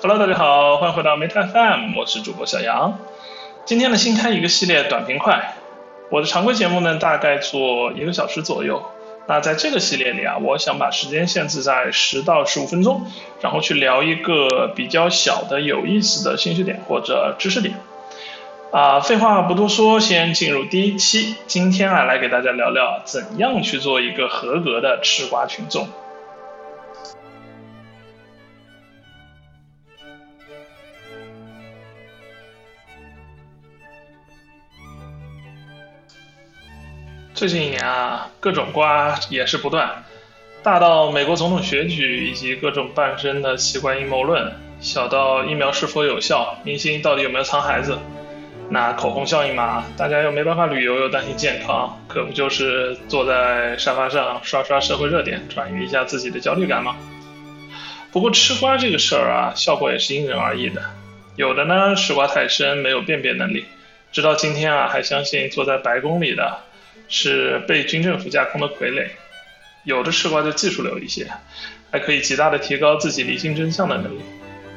Hello，大家好，欢迎回到 Meta FM，我是主播小杨。今天呢，新开一个系列短平快。我的常规节目呢，大概做一个小时左右。那在这个系列里啊，我想把时间限制在十到十五分钟，然后去聊一个比较小的有意思的兴趣点或者知识点。啊，废话不多说，先进入第一期。今天啊，来给大家聊聊怎样去做一个合格的吃瓜群众。最近一年啊，各种瓜也是不断，大到美国总统选举以及各种半生的奇怪阴谋论，小到疫苗是否有效，明星到底有没有藏孩子，那口红效应嘛，大家又没办法旅游又担心健康，可不就是坐在沙发上刷刷社会热点，转移一下自己的焦虑感吗？不过吃瓜这个事儿啊，效果也是因人而异的，有的呢吃瓜太深，没有辨别能力，直到今天啊还相信坐在白宫里的。是被军政府架空的傀儡，有的吃瓜就技术流一些，还可以极大的提高自己理性真相的能力，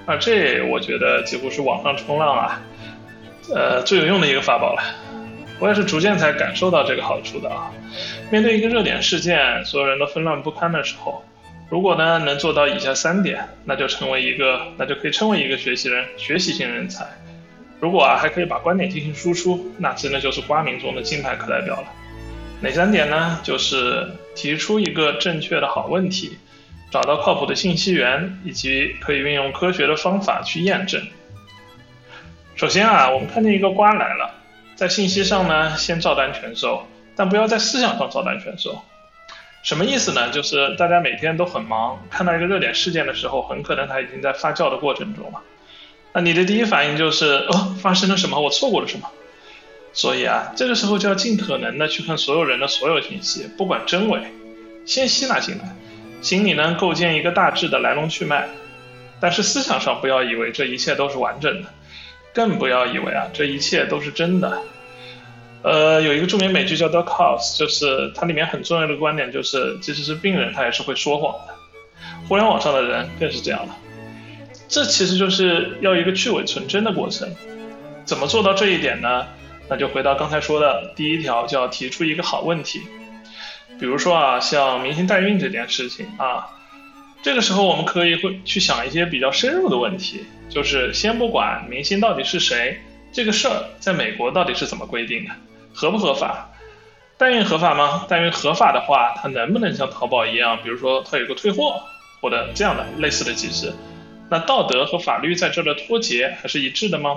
而这我觉得几乎是网上冲浪啊，呃最有用的一个法宝了。我也是逐渐才感受到这个好处的啊。面对一个热点事件，所有人都纷乱不堪的时候，如果呢能做到以下三点，那就成为一个，那就可以称为一个学习人、学习型人才。如果啊还可以把观点进行输出，那真的就是瓜民中的金牌课代表了。哪三点呢？就是提出一个正确的好问题，找到靠谱的信息源，以及可以运用科学的方法去验证。首先啊，我们看见一个瓜来了，在信息上呢先照单全收，但不要在思想上照单全收。什么意思呢？就是大家每天都很忙，看到一个热点事件的时候，很可能它已经在发酵的过程中了。那你的第一反应就是哦，发生了什么？我错过了什么？所以啊，这个时候就要尽可能的去看所有人的所有信息，不管真伪，先吸纳进来，心里呢构建一个大致的来龙去脉。但是思想上不要以为这一切都是完整的，更不要以为啊这一切都是真的。呃，有一个著名美剧叫《The Cause》，就是它里面很重要的观点就是，即使是病人他也是会说谎的。互联网上的人更是这样了。这其实就是要一个去伪存真的过程。怎么做到这一点呢？那就回到刚才说的第一条，就要提出一个好问题。比如说啊，像明星代孕这件事情啊，这个时候我们可以会去想一些比较深入的问题，就是先不管明星到底是谁，这个事儿在美国到底是怎么规定的，合不合法？代孕合法吗？代孕合法的话，它能不能像淘宝一样，比如说它有个退货或者这样的类似的机制？那道德和法律在这儿的脱节还是一致的吗？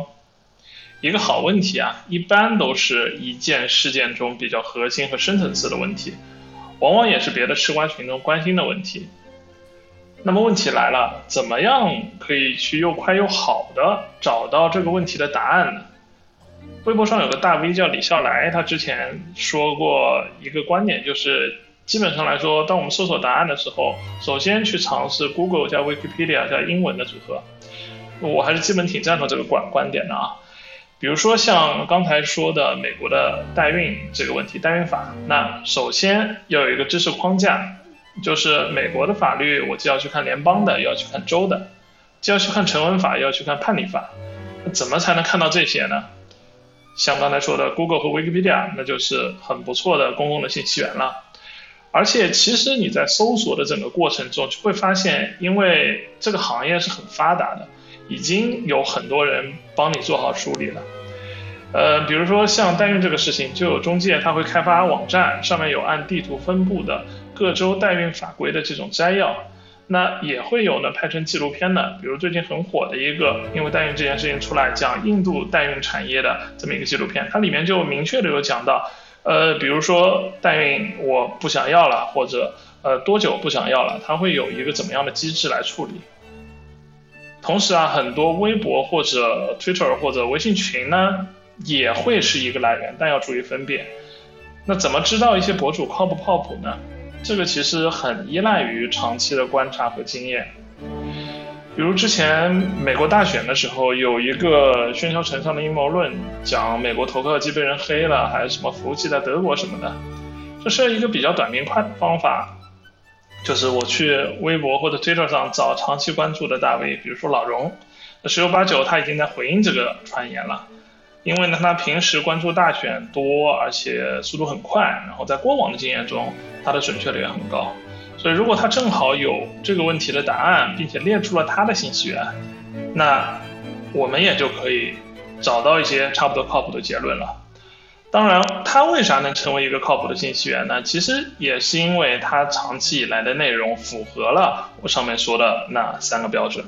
一个好问题啊，一般都是一件事件中比较核心和深层次的问题，往往也是别的吃瓜群众关心的问题。那么问题来了，怎么样可以去又快又好的找到这个问题的答案呢？微博上有个大 V 叫李笑来，他之前说过一个观点，就是基本上来说，当我们搜索答案的时候，首先去尝试 Google 加 Wikipedia 加英文的组合。我还是基本挺赞同这个观观点的啊。比如说像刚才说的美国的代孕这个问题，代孕法，那首先要有一个知识框架，就是美国的法律，我既要去看联邦的，又要去看州的，既要去看成文法，又要去看判例法，那怎么才能看到这些呢？像刚才说的 Google 和 Wikipedia，那就是很不错的公共的信息源了。而且其实你在搜索的整个过程中，就会发现，因为这个行业是很发达的。已经有很多人帮你做好梳理了，呃，比如说像代孕这个事情，就有中介他会开发网站，上面有按地图分布的各州代孕法规的这种摘要，那也会有呢拍成纪录片的，比如最近很火的一个，因为代孕这件事情出来讲印度代孕产业的这么一个纪录片，它里面就明确的有讲到，呃，比如说代孕我不想要了，或者呃多久不想要了，它会有一个怎么样的机制来处理。同时啊，很多微博或者 Twitter 或者微信群呢，也会是一个来源，但要注意分辨。那怎么知道一些博主靠不靠谱呢？这个其实很依赖于长期的观察和经验。比如之前美国大选的时候，有一个喧嚣尘上的阴谋论，讲美国投票机被人黑了，还是什么服务器在德国什么的，这是一个比较短平快的方法。就是我去微博或者 Twitter 上找长期关注的大 V，比如说老荣，十有八九他已经在回应这个传言了，因为呢他平时关注大选多，而且速度很快，然后在过往的经验中，他的准确率也很高，所以如果他正好有这个问题的答案，并且列出了他的信息源，那我们也就可以找到一些差不多靠谱的结论了。当然，它为啥能成为一个靠谱的信息源呢？其实也是因为它长期以来的内容符合了我上面说的那三个标准。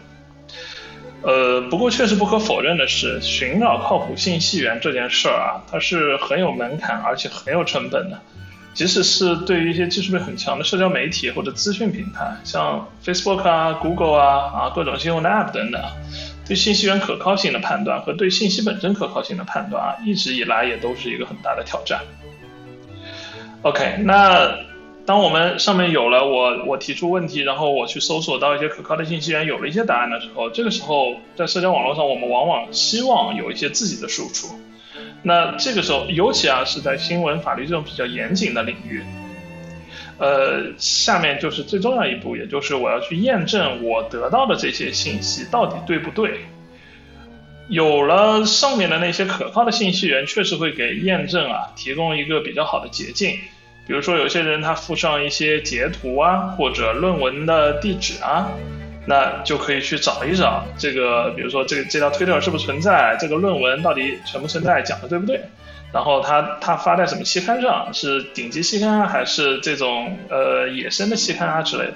呃，不过确实不可否认的是，寻找靠谱信息源这件事儿啊，它是很有门槛，而且很有成本的。即使是对于一些技术力很强的社交媒体或者资讯平台，像 Facebook 啊、Google 啊、啊各种新闻的 App 等等。对信息源可靠性的判断和对信息本身可靠性的判断啊，一直以来也都是一个很大的挑战。OK，那当我们上面有了我我提出问题，然后我去搜索到一些可靠的信息源，有了一些答案的时候，这个时候在社交网络上，我们往往希望有一些自己的输出。那这个时候，尤其啊是在新闻法律这种比较严谨的领域。呃，下面就是最重要一步，也就是我要去验证我得到的这些信息到底对不对。有了上面的那些可靠的信息源，确实会给验证啊提供一个比较好的捷径。比如说，有些人他附上一些截图啊，或者论文的地址啊，那就可以去找一找这个，比如说这个这条推特是不是存在，这个论文到底存不存在，讲的对不对。然后他他发在什么期刊上？是顶级期刊啊，还是这种呃野生的期刊啊之类的？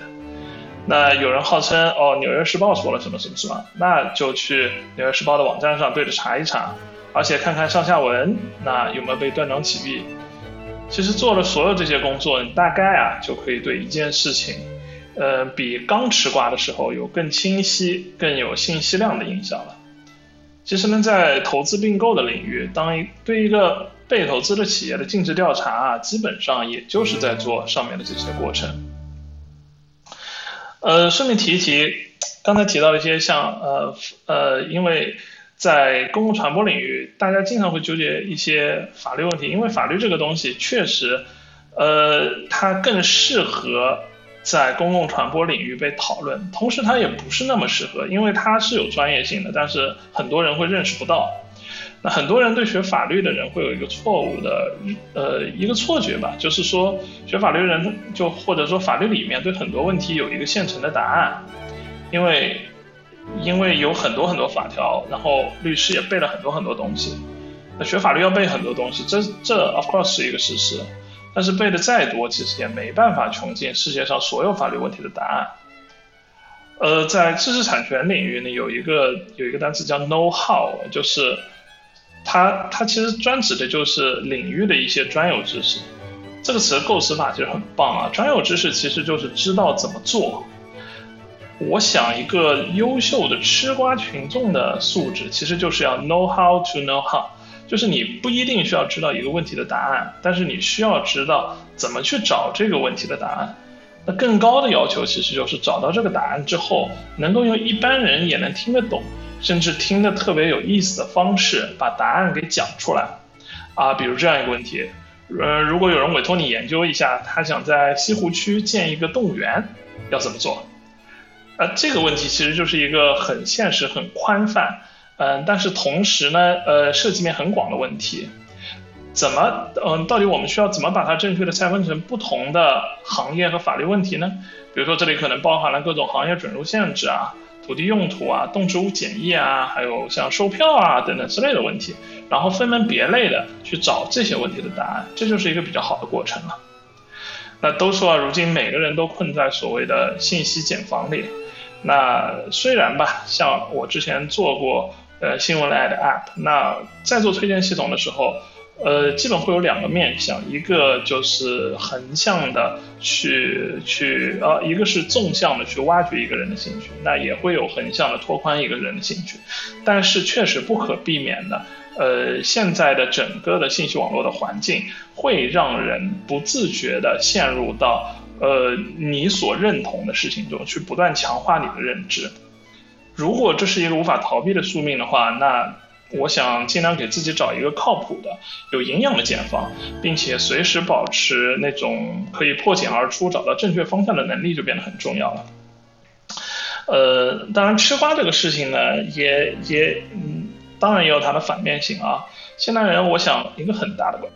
那有人号称哦，《纽约时报》说了什么什么什么，那就去《纽约时报》的网站上对着查一查，而且看看上下文，那有没有被断章取义？其实做了所有这些工作，你大概啊就可以对一件事情，呃，比刚吃瓜的时候有更清晰、更有信息量的印象了。其实呢，在投资并购的领域，当一对一个被投资的企业的尽职调查啊，基本上也就是在做上面的这些过程。呃，顺便提一提，刚才提到一些像呃呃，因为在公共传播领域，大家经常会纠结一些法律问题，因为法律这个东西确实，呃，它更适合。在公共传播领域被讨论，同时它也不是那么适合，因为它是有专业性的，但是很多人会认识不到。那很多人对学法律的人会有一个错误的，呃，一个错觉吧，就是说学法律人就或者说法律里面对很多问题有一个现成的答案，因为因为有很多很多法条，然后律师也背了很多很多东西。那学法律要背很多东西，这这 of course 是一个事实。但是背的再多，其实也没办法穷尽世界上所有法律问题的答案。呃，在知识产权领域呢，有一个有一个单词叫 know how，就是它它其实专指的就是领域的一些专有知识。这个词的构词法其实很棒啊，专有知识其实就是知道怎么做。我想一个优秀的吃瓜群众的素质，其实就是要 know how to know how。就是你不一定需要知道一个问题的答案，但是你需要知道怎么去找这个问题的答案。那更高的要求其实就是找到这个答案之后，能够用一般人也能听得懂，甚至听得特别有意思的方式把答案给讲出来。啊，比如这样一个问题，呃，如果有人委托你研究一下，他想在西湖区建一个动物园，要怎么做？呃，这个问题其实就是一个很现实、很宽泛。嗯，但是同时呢，呃，涉及面很广的问题，怎么，嗯，到底我们需要怎么把它正确的拆分成不同的行业和法律问题呢？比如说这里可能包含了各种行业准入限制啊、土地用途啊、动植物检疫啊，还有像售票啊等等之类的问题，然后分门别类的去找这些问题的答案，这就是一个比较好的过程了。那都说啊，如今每个人都困在所谓的信息茧房里，那虽然吧，像我之前做过。呃，新闻类的 App，那在做推荐系统的时候，呃，基本会有两个面向，一个就是横向的去去，呃，一个是纵向的去挖掘一个人的兴趣，那也会有横向的拓宽一个人的兴趣，但是确实不可避免的，呃，现在的整个的信息网络的环境会让人不自觉的陷入到呃你所认同的事情中去，不断强化你的认知。如果这是一个无法逃避的宿命的话，那我想尽量给自己找一个靠谱的、有营养的茧房，并且随时保持那种可以破茧而出、找到正确方向的能力，就变得很重要了。呃，当然吃瓜这个事情呢，也也嗯，当然也有它的反面性啊。现代人，我想一个很大的关。